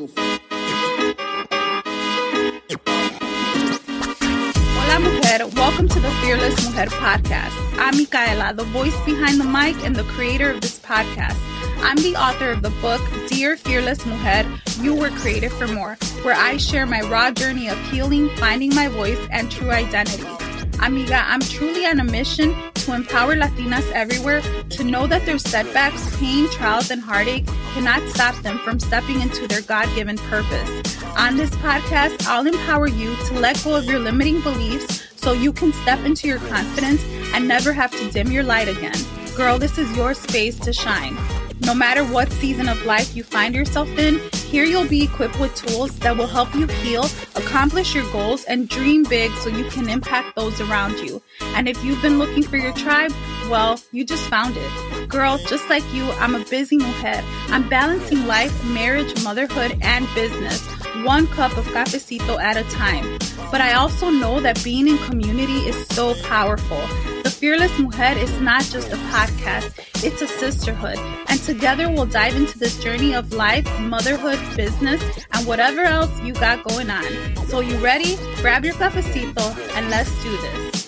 Hola, mujer. Welcome to the Fearless Mujer podcast. I'm Micaela, the voice behind the mic and the creator of this podcast. I'm the author of the book, Dear Fearless Mujer, You Were Created for More, where I share my raw journey of healing, finding my voice, and true identity. Amiga, I'm truly on a mission to empower Latinas everywhere to know that their setbacks, pain, trials, and heartache cannot stop them from stepping into their God given purpose. On this podcast, I'll empower you to let go of your limiting beliefs so you can step into your confidence and never have to dim your light again. Girl, this is your space to shine. No matter what season of life you find yourself in, here you'll be equipped with tools that will help you heal, accomplish your goals, and dream big so you can impact those around you. And if you've been looking for your tribe, well, you just found it. Girl, just like you, I'm a busy mujer. I'm balancing life, marriage, motherhood, and business, one cup of cafecito at a time. But I also know that being in community is so powerful. The Fearless Mujer is not just a podcast, it's a sisterhood. And together we'll dive into this journey of life, motherhood, business, and whatever else you got going on. So, you ready? Grab your cafecito and let's do this.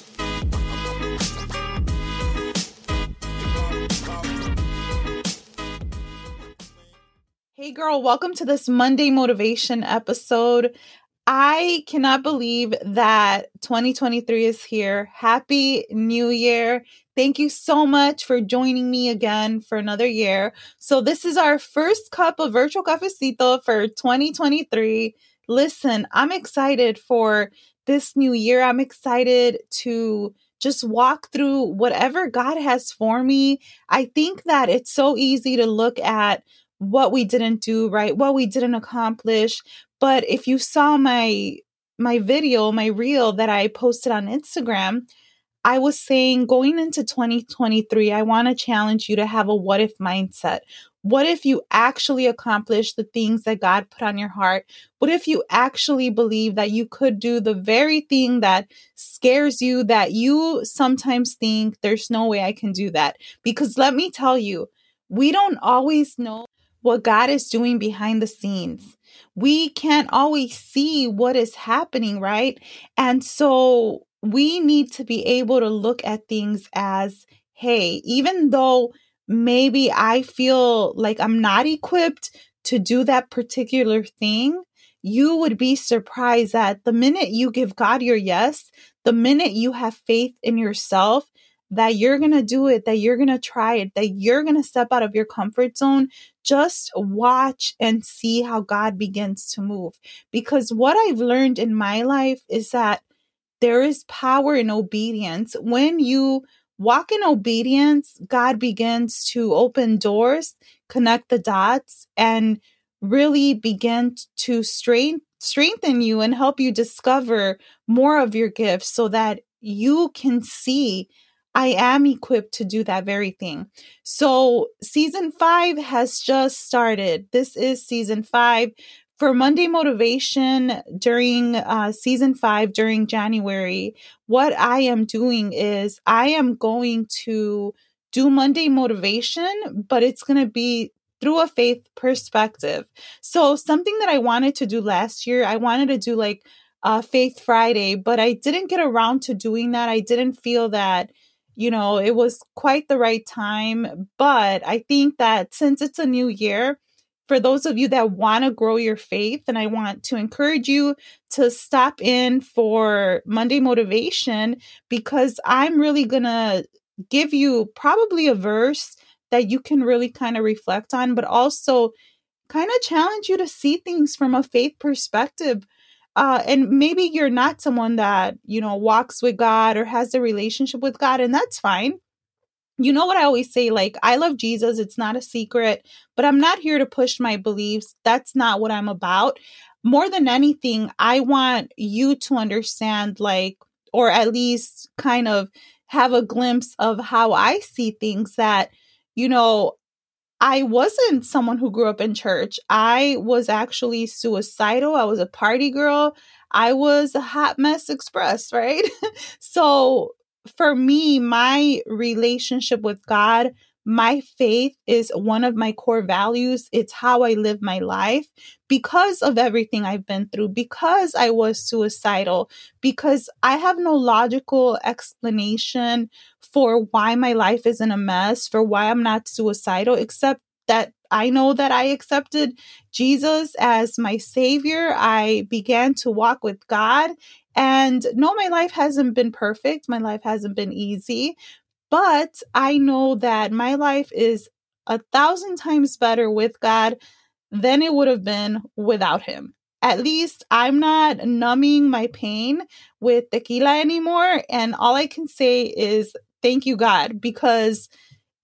Hey, girl, welcome to this Monday motivation episode. I cannot believe that 2023 is here. Happy New Year. Thank you so much for joining me again for another year. So, this is our first cup of virtual cafecito for 2023. Listen, I'm excited for this new year. I'm excited to just walk through whatever God has for me. I think that it's so easy to look at what we didn't do right, what we didn't accomplish. But if you saw my my video, my reel that I posted on Instagram, I was saying going into 2023, I want to challenge you to have a what if mindset. What if you actually accomplish the things that God put on your heart? What if you actually believe that you could do the very thing that scares you, that you sometimes think there's no way I can do that? Because let me tell you, we don't always know what God is doing behind the scenes. We can't always see what is happening, right? And so we need to be able to look at things as hey, even though maybe I feel like I'm not equipped to do that particular thing, you would be surprised that the minute you give God your yes, the minute you have faith in yourself, that you're going to do it, that you're going to try it, that you're going to step out of your comfort zone, just watch and see how God begins to move. Because what I've learned in my life is that there is power in obedience. When you walk in obedience, God begins to open doors, connect the dots, and really begin to strain, strengthen you and help you discover more of your gifts so that you can see I am equipped to do that very thing. So, season five has just started. This is season five. For Monday Motivation during uh, season five, during January, what I am doing is I am going to do Monday Motivation, but it's going to be through a faith perspective. So, something that I wanted to do last year, I wanted to do like uh, Faith Friday, but I didn't get around to doing that. I didn't feel that you know, it was quite the right time. But I think that since it's a new year, for those of you that want to grow your faith, and I want to encourage you to stop in for Monday Motivation because I'm really going to give you probably a verse that you can really kind of reflect on, but also kind of challenge you to see things from a faith perspective uh, and maybe you're not someone that you know walks with god or has a relationship with god and that's fine you know what I always say like, I love Jesus, it's not a secret, but I'm not here to push my beliefs. That's not what I'm about. More than anything, I want you to understand, like, or at least kind of have a glimpse of how I see things that, you know, I wasn't someone who grew up in church. I was actually suicidal. I was a party girl. I was a hot mess express, right? so for me, my relationship with God, my faith is one of my core values. It's how I live my life because of everything I've been through, because I was suicidal, because I have no logical explanation for why my life is in a mess, for why I'm not suicidal, except that I know that I accepted Jesus as my savior. I began to walk with God. And no, my life hasn't been perfect. My life hasn't been easy. But I know that my life is a thousand times better with God than it would have been without Him. At least I'm not numbing my pain with tequila anymore. And all I can say is thank you, God, because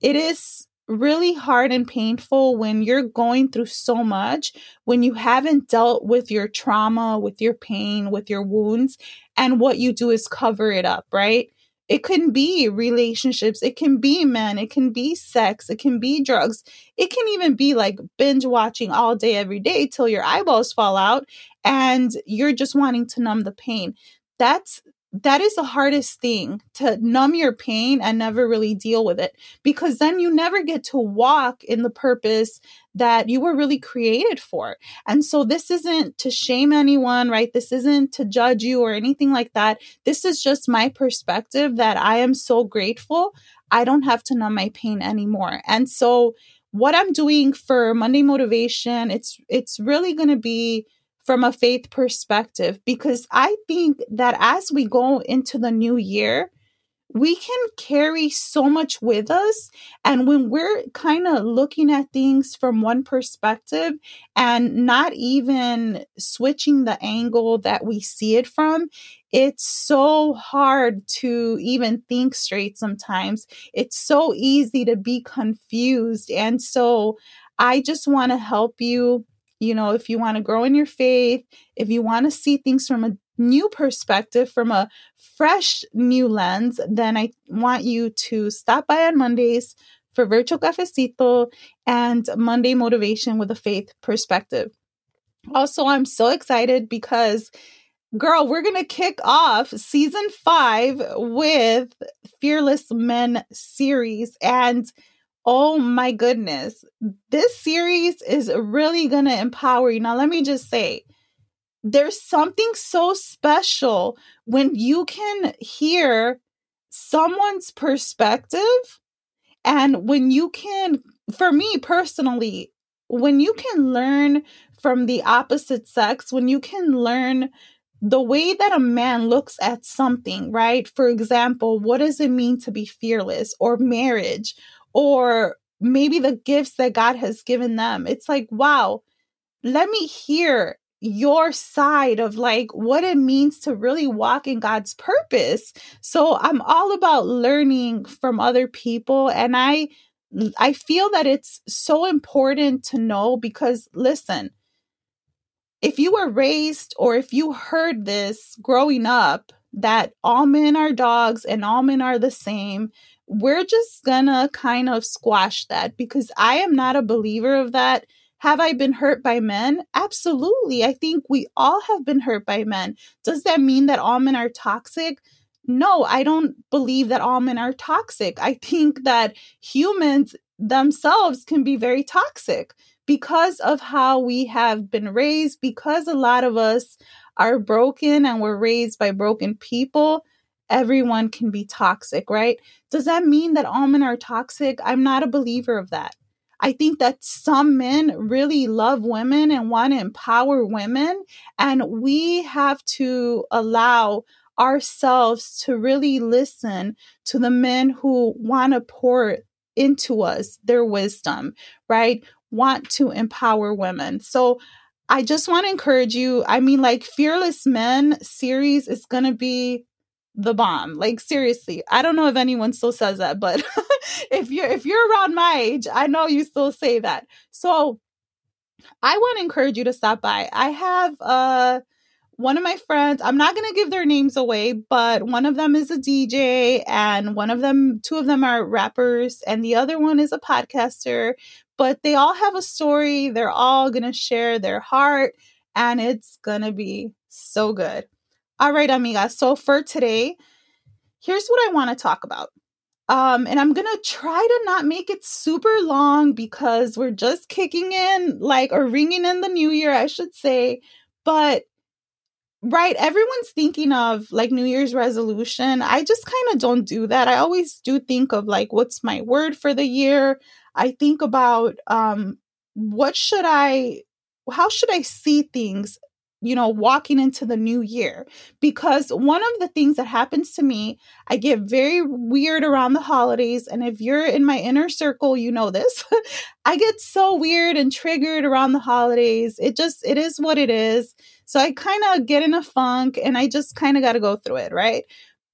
it is really hard and painful when you're going through so much, when you haven't dealt with your trauma, with your pain, with your wounds, and what you do is cover it up, right? It can be relationships, it can be men, it can be sex, it can be drugs, it can even be like binge watching all day, every day till your eyeballs fall out and you're just wanting to numb the pain. That's that is the hardest thing to numb your pain and never really deal with it because then you never get to walk in the purpose that you were really created for. And so this isn't to shame anyone, right? This isn't to judge you or anything like that. This is just my perspective that I am so grateful I don't have to numb my pain anymore. And so what I'm doing for Monday motivation, it's it's really going to be from a faith perspective because I think that as we go into the new year, we can carry so much with us. And when we're kind of looking at things from one perspective and not even switching the angle that we see it from, it's so hard to even think straight sometimes. It's so easy to be confused. And so I just want to help you you know, if you want to grow in your faith, if you want to see things from a new perspective, from a fresh new lens, then I want you to stop by on Mondays for Virtual Cafecito and Monday Motivation with a Faith Perspective. Also, I'm so excited because, girl, we're going to kick off season five with Fearless Men series. And Oh my goodness. This series is really going to empower you. Now, let me just say, there's something so special when you can hear someone's perspective and when you can, for me personally, when you can learn from the opposite sex, when you can learn the way that a man looks at something, right? For example, what does it mean to be fearless or marriage or maybe the gifts that God has given them. It's like, wow, let me hear your side of like what it means to really walk in God's purpose. So I'm all about learning from other people and I I feel that it's so important to know because listen, if you were raised or if you heard this growing up that all men are dogs and all men are the same, we're just gonna kind of squash that because I am not a believer of that. Have I been hurt by men? Absolutely. I think we all have been hurt by men. Does that mean that all men are toxic? No, I don't believe that all men are toxic. I think that humans themselves can be very toxic because of how we have been raised, because a lot of us are broken and were raised by broken people everyone can be toxic, right? Does that mean that all men are toxic? I'm not a believer of that. I think that some men really love women and want to empower women, and we have to allow ourselves to really listen to the men who want to pour into us their wisdom, right? Want to empower women. So I just want to encourage you. I mean, like Fearless Men series is going to be the bomb. Like seriously, I don't know if anyone still says that, but if you're if you're around my age, I know you still say that. So I want to encourage you to stop by. I have uh one of my friends, I'm not going to give their names away, but one of them is a DJ and one of them, two of them are rappers and the other one is a podcaster. But they all have a story. They're all going to share their heart and it's going to be so good. All right, amiga. So for today, here's what I want to talk about. Um, and I'm gonna try to not make it super long because we're just kicking in, like, or ringing in the new year, I should say. But right, everyone's thinking of like New Year's resolution. I just kind of don't do that. I always do think of like, what's my word for the year? I think about um, what should I, how should I see things you know, walking into the new year. Because one of the things that happens to me, I get very weird around the holidays. And if you're in my inner circle, you know this. I get so weird and triggered around the holidays. It just, it is what it is. So I kind of get in a funk and I just kind of got to go through it, right?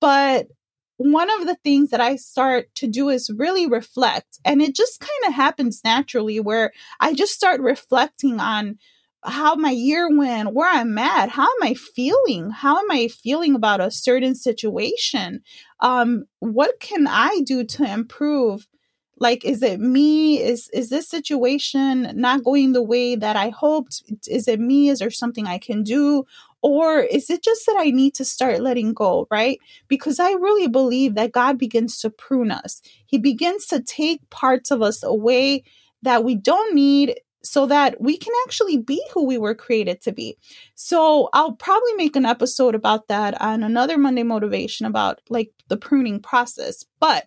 But one of the things that I start to do is really reflect. And it just kind of happens naturally where I just start reflecting on how my year went, where I'm at, how am I feeling? How am I feeling about a certain situation? Um, what can I do to improve? Like, is it me? Is is this situation not going the way that I hoped? Is it me? Is there something I can do? Or is it just that I need to start letting go, right? Because I really believe that God begins to prune us. He begins to take parts of us away that we don't need so that we can actually be who we were created to be. So I'll probably make an episode about that on another Monday motivation about like the pruning process. But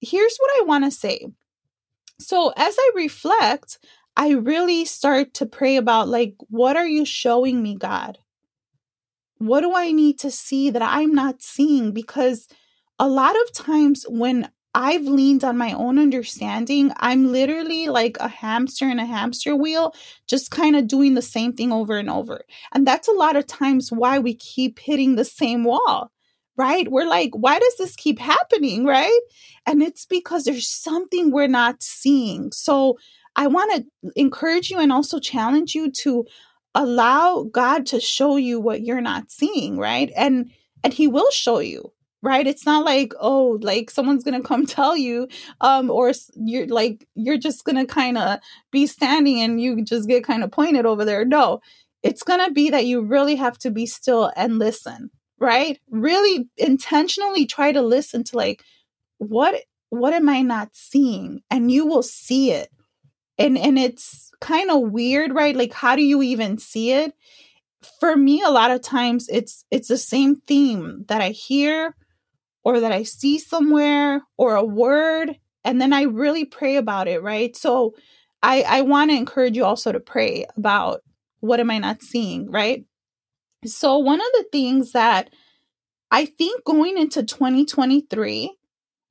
here's what I want to say. So as I reflect, I really start to pray about like, what are you showing me, God? What do I need to see that I'm not seeing? Because a lot of times when I've leaned on my own understanding. I'm literally like a hamster in a hamster wheel, just kind of doing the same thing over and over. And that's a lot of times why we keep hitting the same wall, right? We're like, why does this keep happening, right? And it's because there's something we're not seeing. So I want to encourage you and also challenge you to allow God to show you what you're not seeing, right? And and he will show you right? It's not like oh like someone's gonna come tell you um or you're like you're just gonna kind of be standing and you just get kind of pointed over there. No it's gonna be that you really have to be still and listen right? Really intentionally try to listen to like what what am i not seeing? And you will see it. And and it's kind of weird right? Like how do you even see it? For me a lot of times it's it's the same theme that i hear or that I see somewhere or a word and then I really pray about it, right? So I I want to encourage you also to pray about what am I not seeing, right? So one of the things that I think going into 2023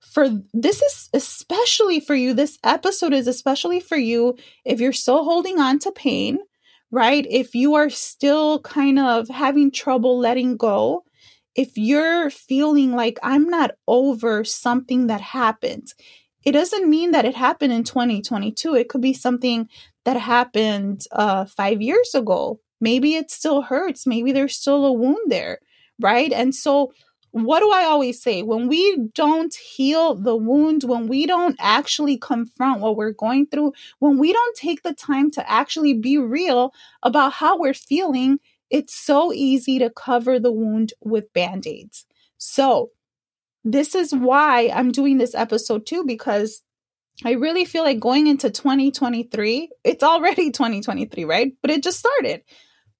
for this is especially for you this episode is especially for you if you're still holding on to pain, right? If you are still kind of having trouble letting go, if you're feeling like I'm not over something that happened, it doesn't mean that it happened in 2022. It could be something that happened uh, five years ago. Maybe it still hurts. Maybe there's still a wound there, right? And so, what do I always say? When we don't heal the wound, when we don't actually confront what we're going through, when we don't take the time to actually be real about how we're feeling, it's so easy to cover the wound with band aids. So, this is why I'm doing this episode too, because I really feel like going into 2023, it's already 2023, right? But it just started.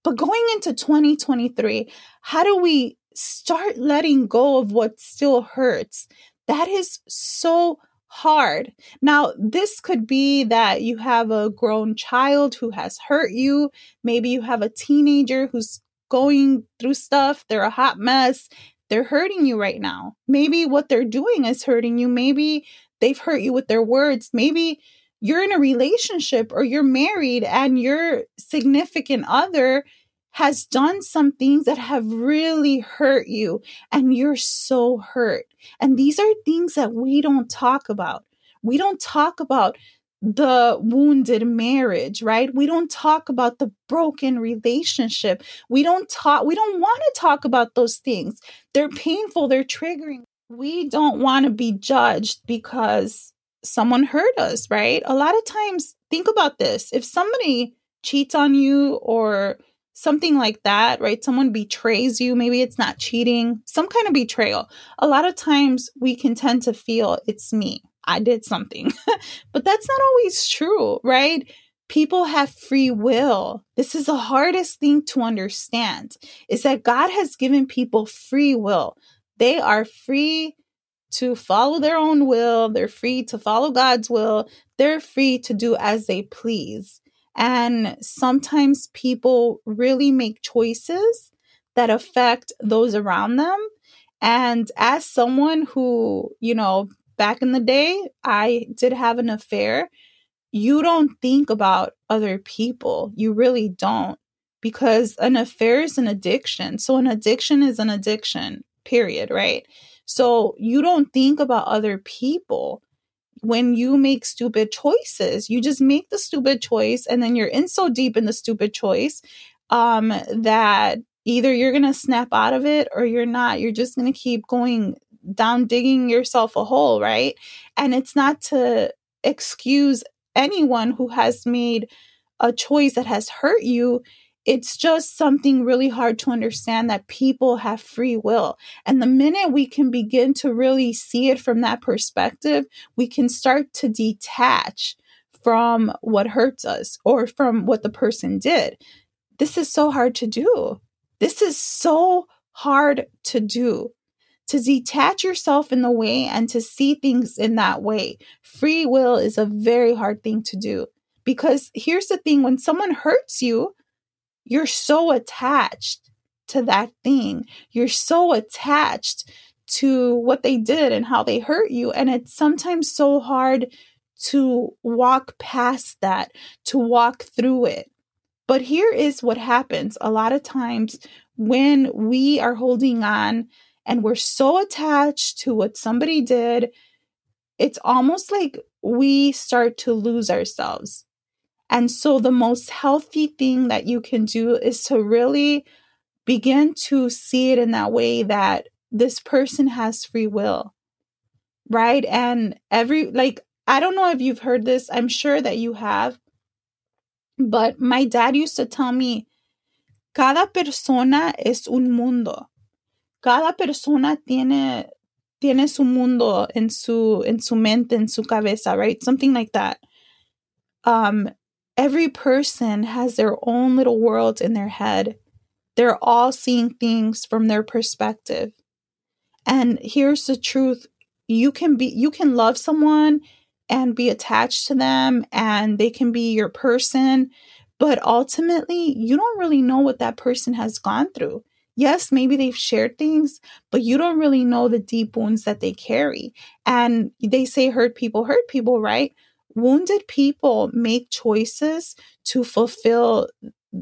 But going into 2023, how do we start letting go of what still hurts? That is so hard. Now, this could be that you have a grown child who has hurt you. Maybe you have a teenager who's going through stuff. They're a hot mess. They're hurting you right now. Maybe what they're doing is hurting you. Maybe they've hurt you with their words. Maybe you're in a relationship or you're married and your significant other has done some things that have really hurt you and you're so hurt. And these are things that we don't talk about. We don't talk about the wounded marriage, right? We don't talk about the broken relationship. We don't talk, we don't want to talk about those things. They're painful, they're triggering. We don't want to be judged because someone hurt us, right? A lot of times, think about this. If somebody cheats on you or something like that, right? Someone betrays you, maybe it's not cheating, some kind of betrayal. A lot of times we can tend to feel it's me. I did something. but that's not always true, right? People have free will. This is the hardest thing to understand is that God has given people free will. They are free to follow their own will. They're free to follow God's will. They're free to do as they please. And sometimes people really make choices that affect those around them. And as someone who, you know, back in the day, I did have an affair, you don't think about other people. You really don't. Because an affair is an addiction. So an addiction is an addiction, period, right? So you don't think about other people when you make stupid choices. You just make the stupid choice and then you're in so deep in the stupid choice um, that either you're going to snap out of it or you're not. You're just going to keep going down, digging yourself a hole, right? And it's not to excuse anyone who has made a choice that has hurt you it's just something really hard to understand that people have free will. And the minute we can begin to really see it from that perspective, we can start to detach from what hurts us or from what the person did. This is so hard to do. This is so hard to do. To detach yourself in the way and to see things in that way. Free will is a very hard thing to do. Because here's the thing when someone hurts you, you're so attached to that thing. You're so attached to what they did and how they hurt you. And it's sometimes so hard to walk past that, to walk through it. But here is what happens a lot of times when we are holding on and we're so attached to what somebody did, it's almost like we start to lose ourselves. And so, the most healthy thing that you can do is to really begin to see it in that way that this person has free will, right? And every, like, I don't know if you've heard this, I'm sure that you have, but my dad used to tell me, cada persona es un mundo. Cada persona tiene tiene su mundo en su en su mente en su cabeza right something like that um every person has their own little world in their head. They're all seeing things from their perspective. And here's the truth you can be you can love someone and be attached to them and they can be your person but ultimately you don't really know what that person has gone through yes maybe they've shared things but you don't really know the deep wounds that they carry and they say hurt people hurt people right wounded people make choices to fulfill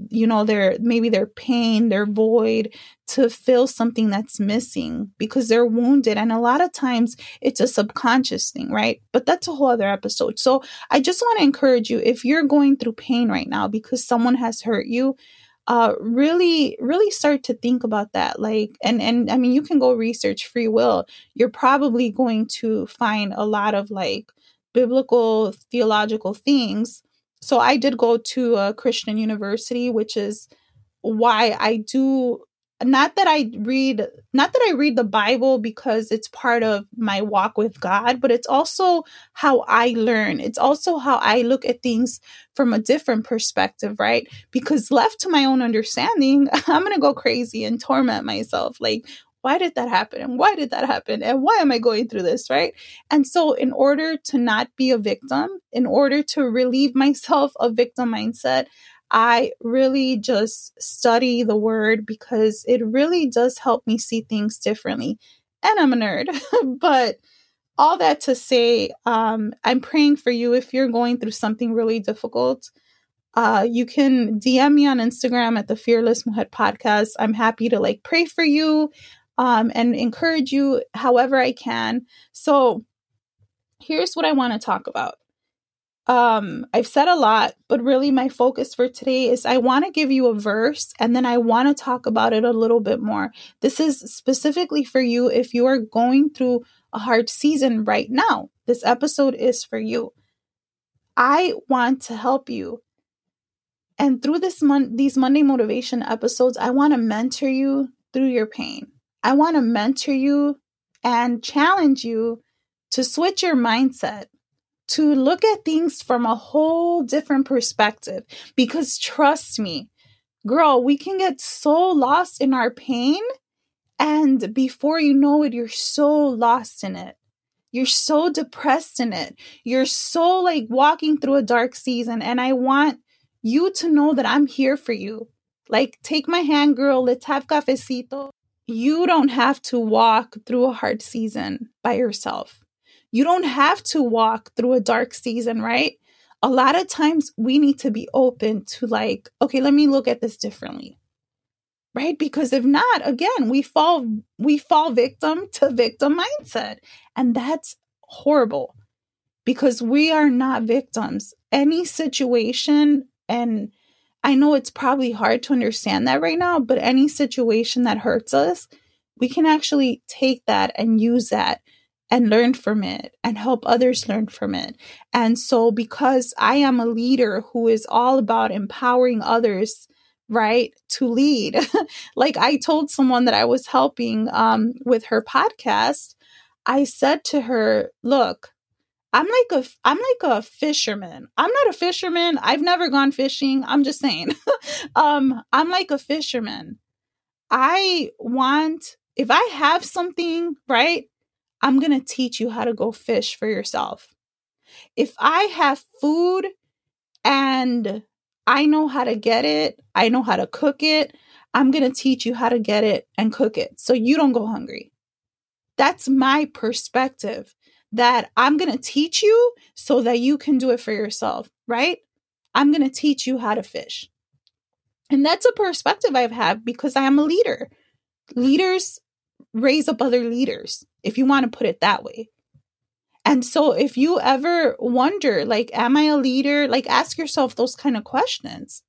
you know their maybe their pain their void to fill something that's missing because they're wounded. And a lot of times it's a subconscious thing right? But that's a whole other episode. So i just want to encourage you if you're going through pain right now because someone has hurt you uh really really start to think about that. Like and and i mean you can go research free will. You're probably going to find a lot of like biblical theological things. So I did go to a Christian university, which is why I do not that I read not that I read the Bible because it's part of my walk with God, but it's also how I learn. It's also how I look at things from a different perspective, right? Because left to my own understanding, I'm going to go crazy and torment myself. Like, why did that happen? And why did that happen? And why am I going through this? Right. And so, in order to not be a victim, in order to relieve myself of victim mindset, I really just study the word because it really does help me see things differently. And I'm a nerd, but all that to say, um, I'm praying for you if you're going through something really difficult. Uh, you can DM me on Instagram at the Fearless Mujer Podcast. I'm happy to like pray for you um, and encourage you however I can. So, here's what I want to talk about. Um, I've said a lot, but really my focus for today is I want to give you a verse and then I want to talk about it a little bit more. This is specifically for you if you are going through a hard season right now. This episode is for you. I want to help you. And through this mon- these Monday motivation episodes, I want to mentor you through your pain. I want to mentor you and challenge you to switch your mindset, to look at things from a whole different perspective. Because trust me, girl, we can get so lost in our pain. And before you know it, you're so lost in it. You're so depressed in it. You're so like walking through a dark season. And I want you to know that I'm here for you. Like, take my hand, girl. Let's have cafecito. You don't have to walk through a hard season by yourself. You don't have to walk through a dark season, right? A lot of times we need to be open to, like, okay, let me look at this differently. Right? Because if not, again, we fall we fall victim to victim mindset. And that's horrible because we are not victims. Any situation and I know it's probably hard to understand that right now, but any situation that hurts us, we can actually take that and use that and learn from it and help others learn from it. And so, because I am a leader who is all about empowering others, right, to lead, like I told someone that I was helping um, with her podcast, I said to her, Look, I'm like a I'm like a fisherman. I'm not a fisherman. I've never gone fishing. I'm just saying. um I'm like a fisherman. I want if I have something, right? I'm going to teach you how to go fish for yourself. If I have food and I know how to get it, I know how to cook it, I'm going to teach you how to get it and cook it so you don't go hungry. That's my perspective that I'm going to teach you so that you can do it for yourself, right? I'm going to teach you how to fish. And that's a perspective I've had because I am a leader. Leaders raise up other leaders, if you want to put it that way. And so if you ever wonder, like, am I a leader? Like, ask yourself those kind of questions,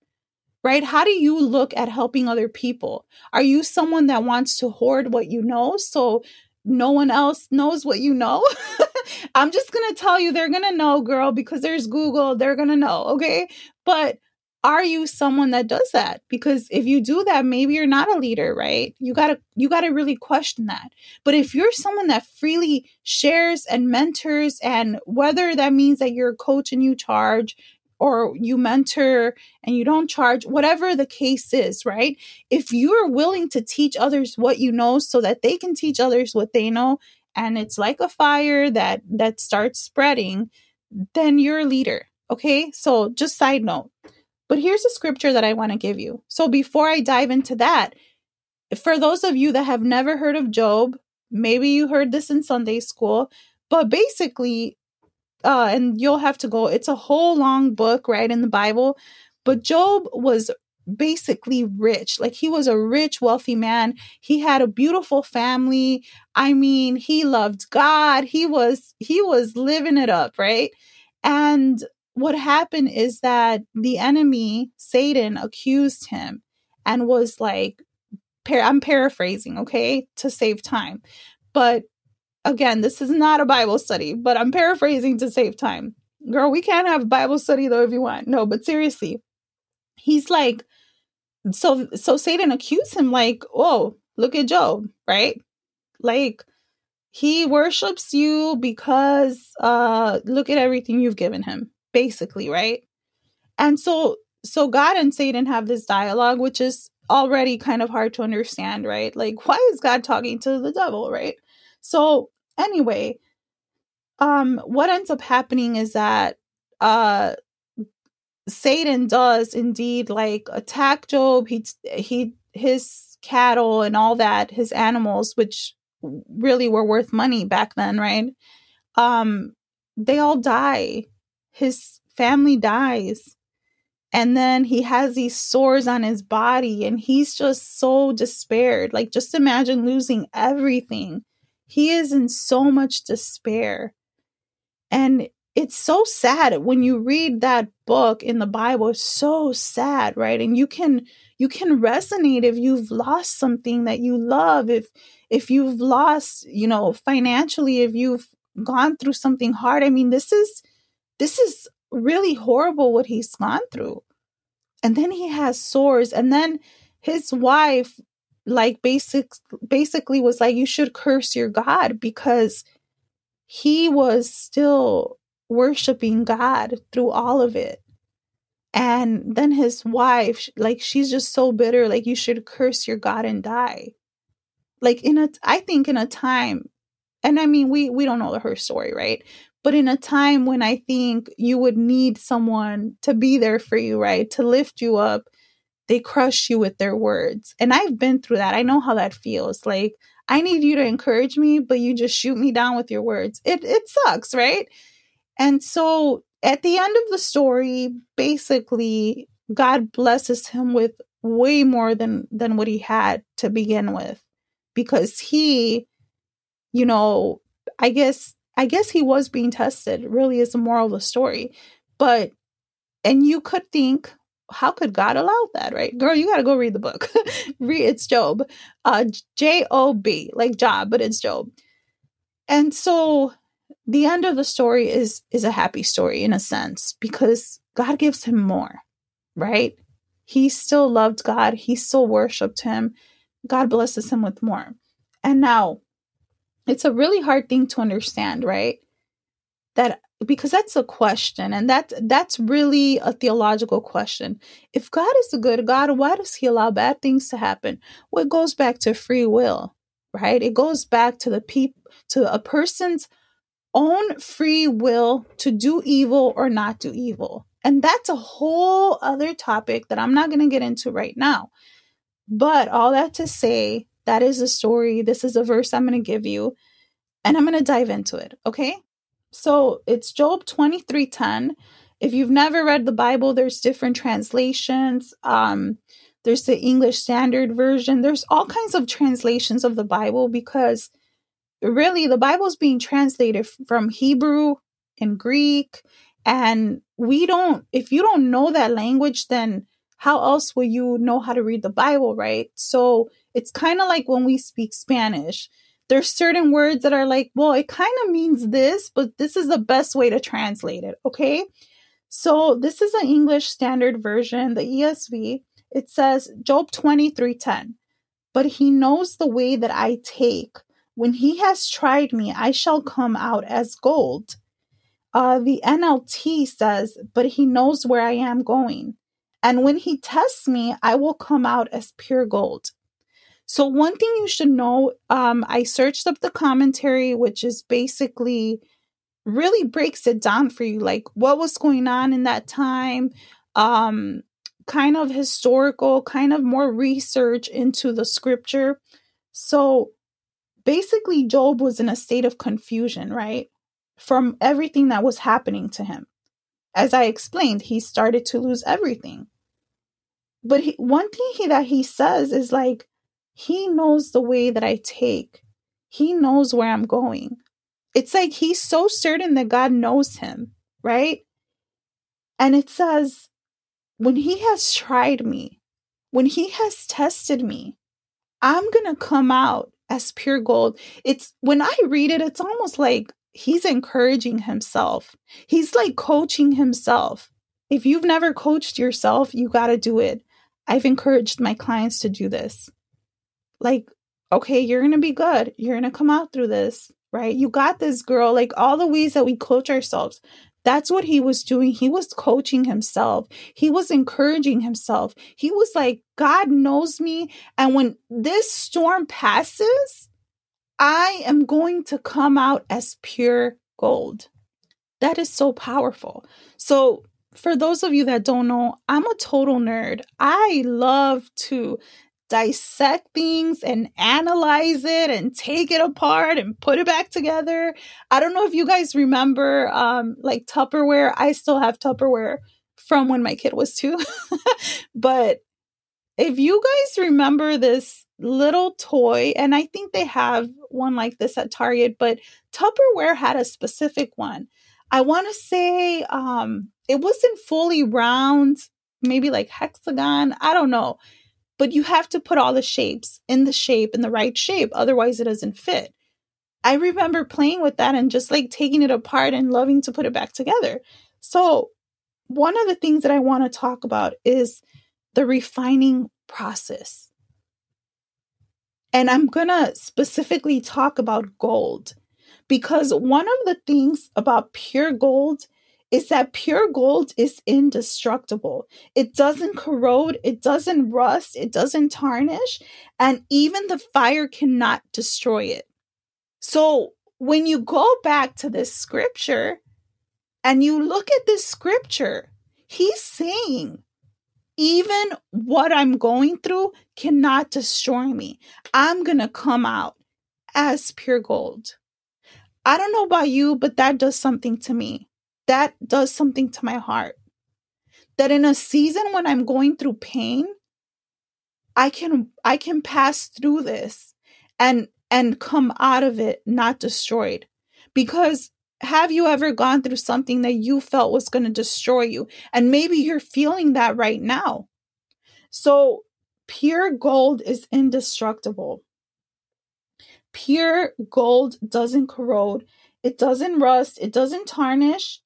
right? How do you look at helping other people? Are you someone that wants to hoard what you know so no one else knows what you know? I'm just going to tell you they're going to know, girl, because there's Google, they're going to know, okay? But are you someone that does that? Because if you do that, maybe you're not a leader, right? You got to you got to really question that. But if you're someone that freely shares and mentors and whether that means that you're a coach and you charge, or you mentor and you don't charge, whatever the case is, right? If you're willing to teach others what you know so that they can teach others what they know, and it's like a fire that that starts spreading, then you're a leader. Okay? So just side note. But here's a scripture that I want to give you. So before I dive into that, for those of you that have never heard of Job, maybe you heard this in Sunday school, but basically uh, and you'll have to go. It's a whole long book, right, in the Bible. But Job was basically rich. Like he was a rich, wealthy man. He had a beautiful family. I mean, he loved God. He was he was living it up, right? And what happened is that the enemy, Satan, accused him and was like, I'm paraphrasing, okay, to save time. But again, this is not a Bible study, but I'm paraphrasing to save time. Girl, we can't have Bible study though if you want. No, but seriously, he's like, so so Satan accused him like, oh, look at Job, right? Like he worships you because uh look at everything you've given him, basically, right? And so so God and Satan have this dialogue, which is already kind of hard to understand, right? Like, why is God talking to the devil, right? So anyway, um, what ends up happening is that uh Satan does indeed like attack Job. He he his cattle and all that, his animals, which really were worth money back then, right? Um, they all die. His family dies. And then he has these sores on his body and he's just so despaired. Like just imagine losing everything he is in so much despair. And it's so sad when you read that book in the Bible, it's so sad, right? And you can you can resonate if you've lost something that you love, if if you've lost, you know, financially, if you've gone through something hard. I mean, this is this is really horrible what he's gone through. And then he has sores and then his wife like basic basically was like you should curse your god because he was still worshiping God through all of it. And then his wife, like, she's just so bitter, like, you should curse your God and die. Like, in a, I think in a time, and I mean, we, we don't know her story, right? But in a time when I think you would need someone to be there for you, right? To lift you up, they crush you with their words. And I've been through that. I know how that feels. Like, I need you to encourage me, but you just shoot me down with your words. It it sucks, right? And so at the end of the story, basically, God blesses him with way more than than what he had to begin with. Because he you know i guess i guess he was being tested really is the moral of the story. But and you could think how could god allow that right? Girl you got to go read the book. Read it's job. Uh j-o-b like job but it's job. And so the end of the story is is a happy story in a sense because God gives him more, right? He still loved God, he still worshiped him. God blesses him with more. And now it's a really hard thing to understand, right? That because that's a question and that that's really a theological question. If God is a good God, why does he allow bad things to happen? Well, it goes back to free will, right? It goes back to the people to a person's own free will to do evil or not do evil. And that's a whole other topic that I'm not going to get into right now. But all that to say, that is a story. This is a verse I'm going to give you, and I'm going to dive into it. Okay. So it's Job 23:10. If you've never read the Bible, there's different translations. Um, there's the English Standard Version. There's all kinds of translations of the Bible because really the Bible's being translated from Hebrew and Greek. And we don't, if you don't know that language, then how else will you know how to read the Bible, right? So it's kind of like when we speak Spanish. There's certain words that are like, well, it kind of means this, but this is the best way to translate it, okay? So this is an English Standard Version, the ESV. It says Job 23:10. But he knows the way that I take. When he has tried me, I shall come out as gold. Uh, the NLT says, but he knows where I am going. And when he tests me, I will come out as pure gold. So, one thing you should know um, I searched up the commentary, which is basically really breaks it down for you like what was going on in that time, um, kind of historical, kind of more research into the scripture. So, basically, Job was in a state of confusion, right? From everything that was happening to him. As I explained, he started to lose everything. But he, one thing he, that he says is like, he knows the way that I take. He knows where I'm going. It's like he's so certain that God knows him, right? And it says, when he has tried me, when he has tested me, I'm going to come out as pure gold. It's when I read it, it's almost like he's encouraging himself. He's like coaching himself. If you've never coached yourself, you got to do it. I've encouraged my clients to do this. Like, okay, you're going to be good. You're going to come out through this, right? You got this, girl. Like all the ways that we coach ourselves. That's what he was doing. He was coaching himself. He was encouraging himself. He was like, God knows me. And when this storm passes, I am going to come out as pure gold. That is so powerful. So, for those of you that don't know, I'm a total nerd. I love to dissect things and analyze it and take it apart and put it back together. I don't know if you guys remember um like Tupperware. I still have Tupperware from when my kid was 2. but if you guys remember this little toy and I think they have one like this at Target, but Tupperware had a specific one. I want to say um it wasn't fully round, maybe like hexagon, I don't know. But you have to put all the shapes in the shape in the right shape otherwise it doesn't fit. I remember playing with that and just like taking it apart and loving to put it back together. So, one of the things that I want to talk about is the refining process. And I'm going to specifically talk about gold because one of the things about pure gold is that pure gold is indestructible. It doesn't corrode, it doesn't rust, it doesn't tarnish, and even the fire cannot destroy it. So when you go back to this scripture and you look at this scripture, he's saying, even what I'm going through cannot destroy me. I'm going to come out as pure gold. I don't know about you, but that does something to me. That does something to my heart. That in a season when I'm going through pain, I can I can pass through this and and come out of it not destroyed. Because have you ever gone through something that you felt was going to destroy you? And maybe you're feeling that right now. So, pure gold is indestructible. Pure gold doesn't corrode, it doesn't rust, it doesn't tarnish,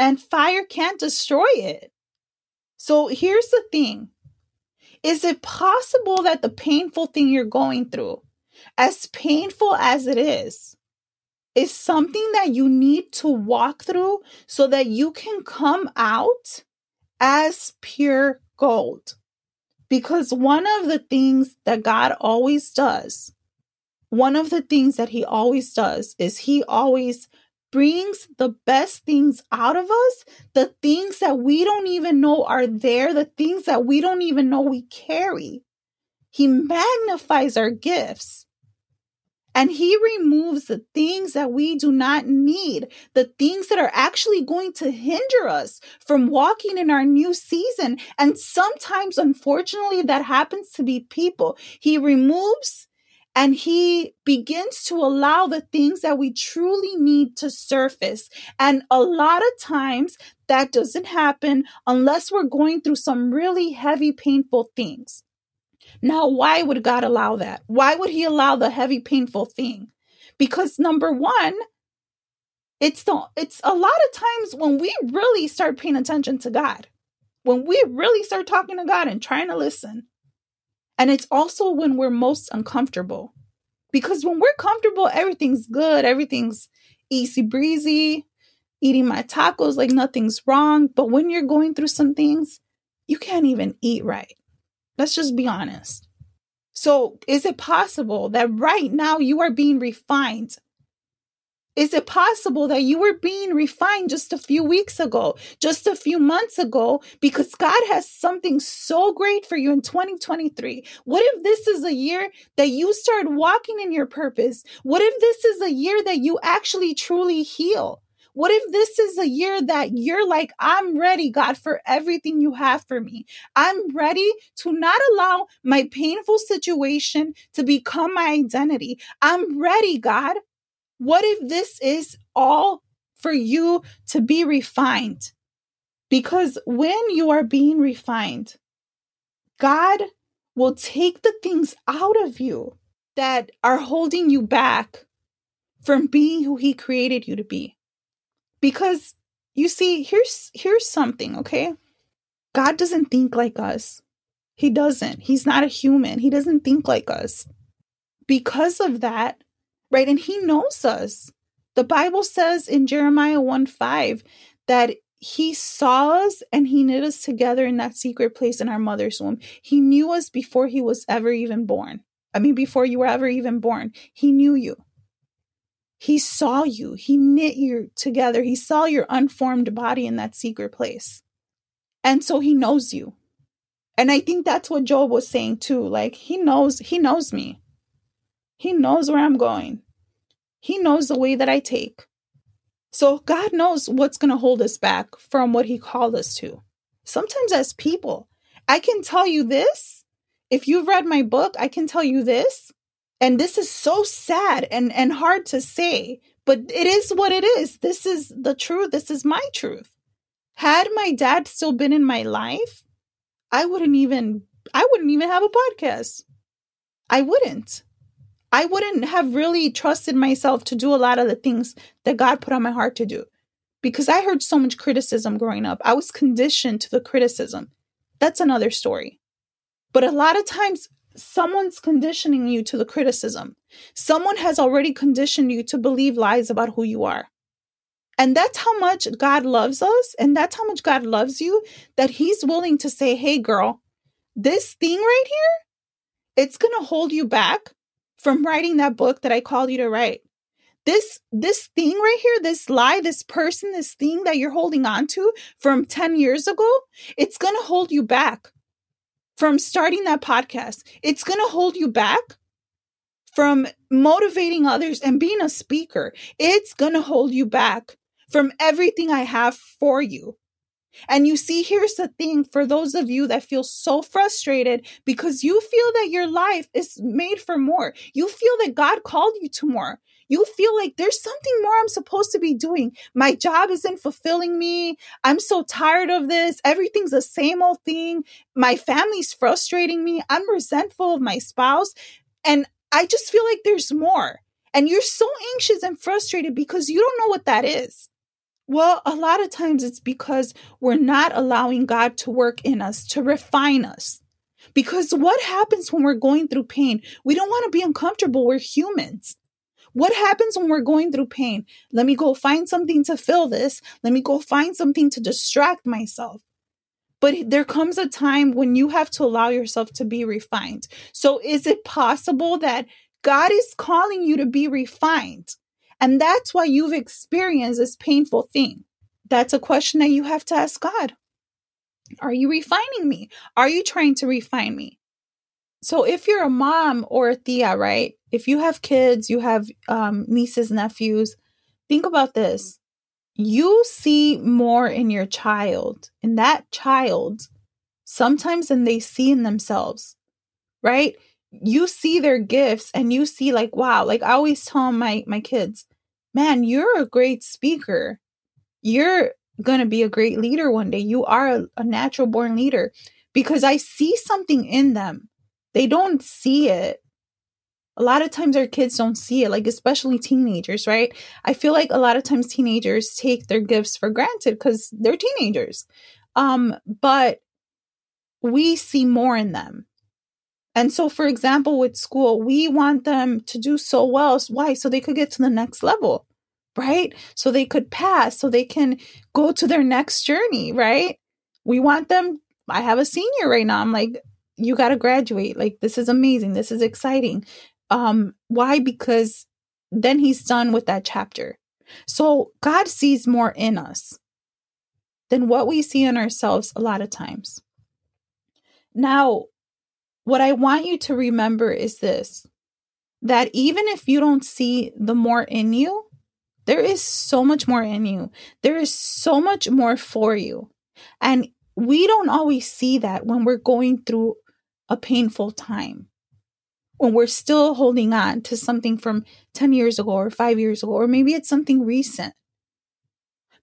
and fire can't destroy it. So here's the thing Is it possible that the painful thing you're going through, as painful as it is, is something that you need to walk through so that you can come out as pure gold? Because one of the things that God always does one of the things that he always does is he always brings the best things out of us, the things that we don't even know are there, the things that we don't even know we carry. He magnifies our gifts. And he removes the things that we do not need, the things that are actually going to hinder us from walking in our new season. And sometimes, unfortunately, that happens to be people. He removes and he begins to allow the things that we truly need to surface. And a lot of times that doesn't happen unless we're going through some really heavy, painful things. Now, why would God allow that? Why would he allow the heavy, painful thing? Because number one, it's the it's a lot of times when we really start paying attention to God, when we really start talking to God and trying to listen, and it's also when we're most uncomfortable. Because when we're comfortable, everything's good, everything's easy breezy, eating my tacos like nothing's wrong. But when you're going through some things, you can't even eat right. Let's just be honest. So, is it possible that right now you are being refined is it possible that you were being refined just a few weeks ago, just a few months ago, because God has something so great for you in 2023? What if this is a year that you start walking in your purpose? What if this is a year that you actually truly heal? What if this is a year that you're like, I'm ready, God, for everything you have for me? I'm ready to not allow my painful situation to become my identity. I'm ready, God. What if this is all for you to be refined? Because when you are being refined, God will take the things out of you that are holding you back from being who he created you to be. Because you see, here's here's something, okay? God doesn't think like us. He doesn't. He's not a human. He doesn't think like us. Because of that, right? And he knows us. The Bible says in Jeremiah 1 5 that he saw us and he knit us together in that secret place in our mother's womb. He knew us before he was ever even born. I mean, before you were ever even born, he knew you. He saw you. He knit you together. He saw your unformed body in that secret place. And so he knows you. And I think that's what Job was saying too. Like he knows, he knows me. He knows where I'm going. He knows the way that I take. So God knows what's going to hold us back from what He called us to. Sometimes, as people, I can tell you this. If you've read my book, I can tell you this. And this is so sad and, and hard to say, But it is what it is. This is the truth. This is my truth. Had my dad still been in my life, I wouldn't even I wouldn't even have a podcast. I wouldn't. I wouldn't have really trusted myself to do a lot of the things that God put on my heart to do because I heard so much criticism growing up. I was conditioned to the criticism. That's another story. But a lot of times, someone's conditioning you to the criticism. Someone has already conditioned you to believe lies about who you are. And that's how much God loves us. And that's how much God loves you that He's willing to say, hey, girl, this thing right here, it's going to hold you back from writing that book that I called you to write. This this thing right here, this lie, this person, this thing that you're holding on to from 10 years ago, it's going to hold you back from starting that podcast. It's going to hold you back from motivating others and being a speaker. It's going to hold you back from everything I have for you. And you see, here's the thing for those of you that feel so frustrated because you feel that your life is made for more. You feel that God called you to more. You feel like there's something more I'm supposed to be doing. My job isn't fulfilling me. I'm so tired of this. Everything's the same old thing. My family's frustrating me. I'm resentful of my spouse. And I just feel like there's more. And you're so anxious and frustrated because you don't know what that is. Well, a lot of times it's because we're not allowing God to work in us, to refine us. Because what happens when we're going through pain? We don't want to be uncomfortable. We're humans. What happens when we're going through pain? Let me go find something to fill this. Let me go find something to distract myself. But there comes a time when you have to allow yourself to be refined. So, is it possible that God is calling you to be refined? And that's why you've experienced this painful thing. That's a question that you have to ask God. Are you refining me? Are you trying to refine me? So if you're a mom or a tia, right? If you have kids, you have um, nieces, nephews, think about this. You see more in your child, in that child, sometimes than they see in themselves, right? You see their gifts and you see like, wow, like I always tell my my kids, man, you're a great speaker. You're going to be a great leader one day. You are a, a natural born leader because I see something in them. They don't see it. A lot of times our kids don't see it, like especially teenagers, right? I feel like a lot of times teenagers take their gifts for granted because they're teenagers. Um, but we see more in them. And so, for example, with school, we want them to do so well. Why? So they could get to the next level, right? So they could pass, so they can go to their next journey, right? We want them. I have a senior right now. I'm like, you got to graduate. Like, this is amazing. This is exciting. Um, why? Because then he's done with that chapter. So God sees more in us than what we see in ourselves a lot of times. Now, what I want you to remember is this that even if you don't see the more in you, there is so much more in you. There is so much more for you. And we don't always see that when we're going through a painful time, when we're still holding on to something from 10 years ago or five years ago, or maybe it's something recent.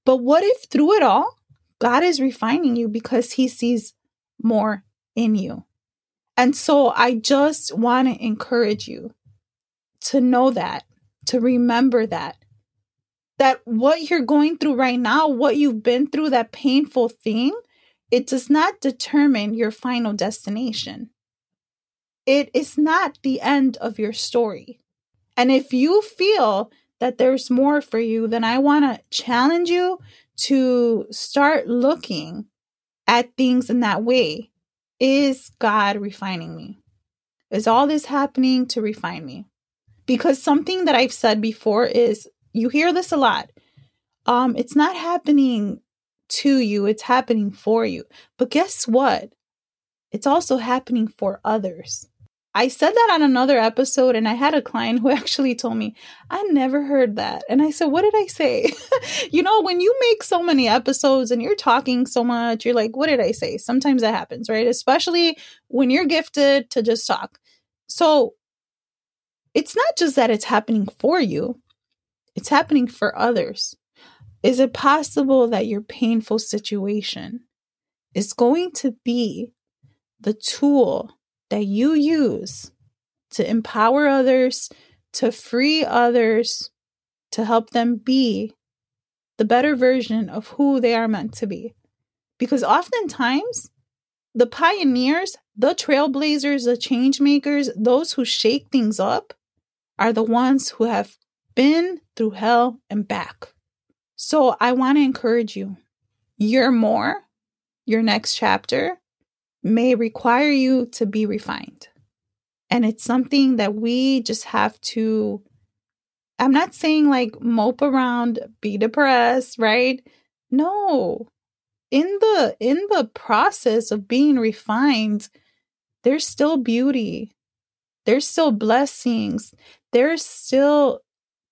But what if through it all, God is refining you because he sees more in you? And so I just want to encourage you to know that, to remember that, that what you're going through right now, what you've been through, that painful thing, it does not determine your final destination. It is not the end of your story. And if you feel that there's more for you, then I want to challenge you to start looking at things in that way is God refining me? Is all this happening to refine me? Because something that I've said before is you hear this a lot. Um, it's not happening to you, it's happening for you. But guess what? It's also happening for others. I said that on another episode, and I had a client who actually told me, I never heard that. And I said, What did I say? you know, when you make so many episodes and you're talking so much, you're like, What did I say? Sometimes that happens, right? Especially when you're gifted to just talk. So it's not just that it's happening for you, It's happening for others. Is it possible that your painful situation is going to be the tool that you use to empower others, to free others, to help them be the better version of who they are meant to be? Because oftentimes, the pioneers, the trailblazers, the change makers, those who shake things up, are the ones who have been through hell and back. So I want to encourage you. Your more, your next chapter may require you to be refined. And it's something that we just have to. I'm not saying like mope around, be depressed, right? No. In the in the process of being refined, there's still beauty. There's still blessings. There's still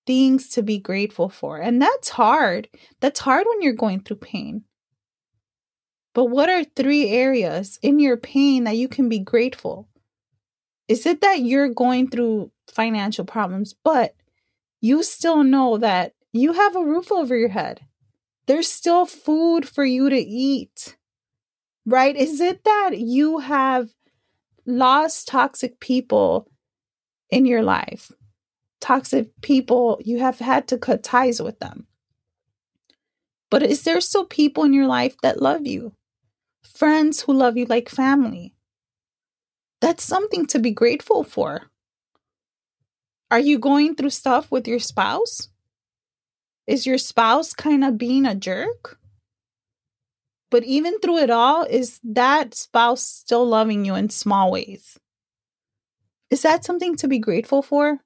things to be grateful for. And that's hard. That's hard when you're going through pain. But what are three areas in your pain that you can be grateful? Is it that you're going through financial problems, but you still know that you have a roof over your head? There's still food for you to eat, right? Is it that you have lost toxic people in your life? toxic people, you have had to cut ties with them. But is there still people in your life that love you? Friends who love you like family? That's something to be grateful for. Are you going through stuff with your spouse? Is your spouse kind of being a jerk? But even through it all, is that spouse still loving you in small ways? Is that something to be grateful for?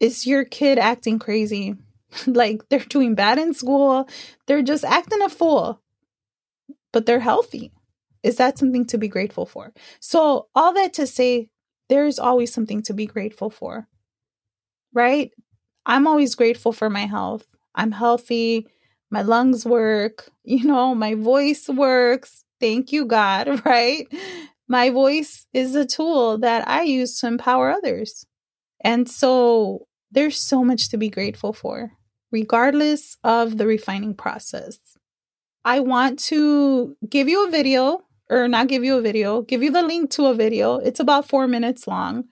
Is your kid acting crazy? like they're doing bad in school, they're just acting a fool, but they're healthy. Is that something to be grateful for? So, all that to say, there's always something to be grateful for, right? I'm always grateful for my health. I'm healthy. My lungs work. You know, my voice works. Thank you, God, right? My voice is a tool that I use to empower others. And so there's so much to be grateful for, regardless of the refining process. I want to give you a video, or not give you a video, give you the link to a video. It's about four minutes long.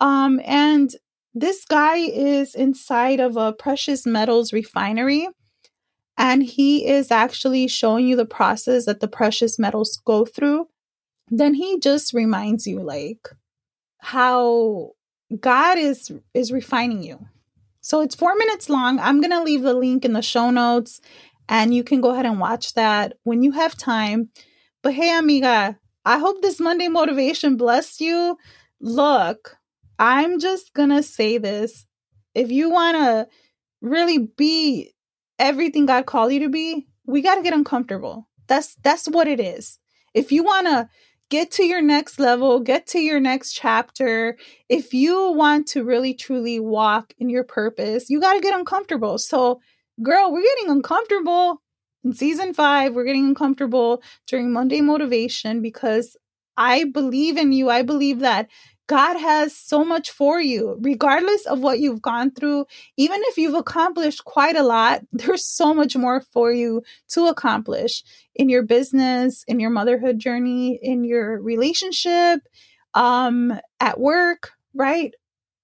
Um, and this guy is inside of a precious metals refinery. And he is actually showing you the process that the precious metals go through. Then he just reminds you, like, how God is is refining you. So it's 4 minutes long. I'm going to leave the link in the show notes and you can go ahead and watch that when you have time. But hey amiga, I hope this Monday motivation blessed you. Look, I'm just going to say this. If you want to really be everything God called you to be, we got to get uncomfortable. That's that's what it is. If you want to get to your next level, get to your next chapter. If you want to really truly walk in your purpose, you got to get uncomfortable. So, girl, we're getting uncomfortable in season five. We're getting uncomfortable during Monday Motivation because I believe in you. I believe that God has so much for you, regardless of what you've gone through. Even if you've accomplished quite a lot, there's so much more for you to accomplish in your business, in your motherhood journey, in your relationship, um, at work, right?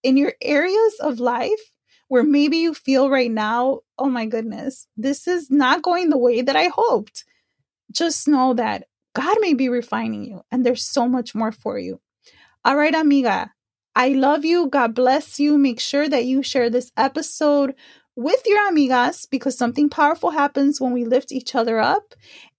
In your areas of life where maybe you feel right now, oh my goodness, this is not going the way that I hoped. Just know that God may be refining you and there's so much more for you. All right, amiga. I love you. God bless you. Make sure that you share this episode with your amigas because something powerful happens when we lift each other up.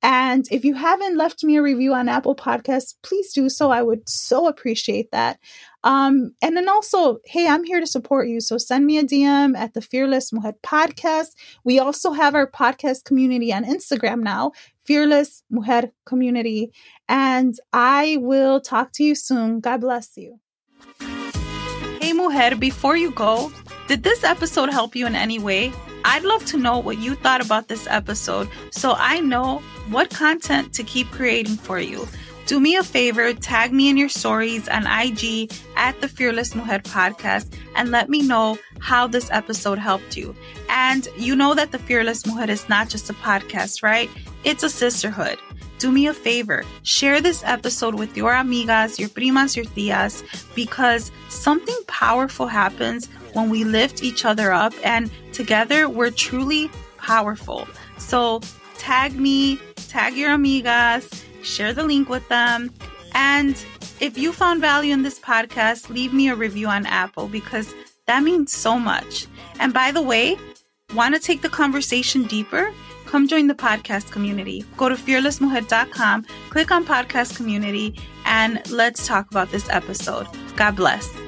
And if you haven't left me a review on Apple Podcasts, please do so. I would so appreciate that. Um, and then also, hey, I'm here to support you. So send me a DM at the Fearless Mujer podcast. We also have our podcast community on Instagram now, Fearless Mujer Community. And I will talk to you soon. God bless you. Hey, Mujer, before you go, did this episode help you in any way? I'd love to know what you thought about this episode so I know what content to keep creating for you. do me a favor, tag me in your stories on IG at the Fearless Mujer podcast and let me know how this episode helped you. And you know that the Fearless Mujer is not just a podcast, right? It's a sisterhood. Do me a favor, share this episode with your amigas, your primas, your tias, because something powerful happens when we lift each other up and together we're truly powerful. So tag me, tag your amigas, share the link with them. And if you found value in this podcast, leave me a review on Apple because that means so much. And by the way, want to take the conversation deeper? Come join the podcast community. Go to fearlessmujer.com, click on podcast community, and let's talk about this episode. God bless.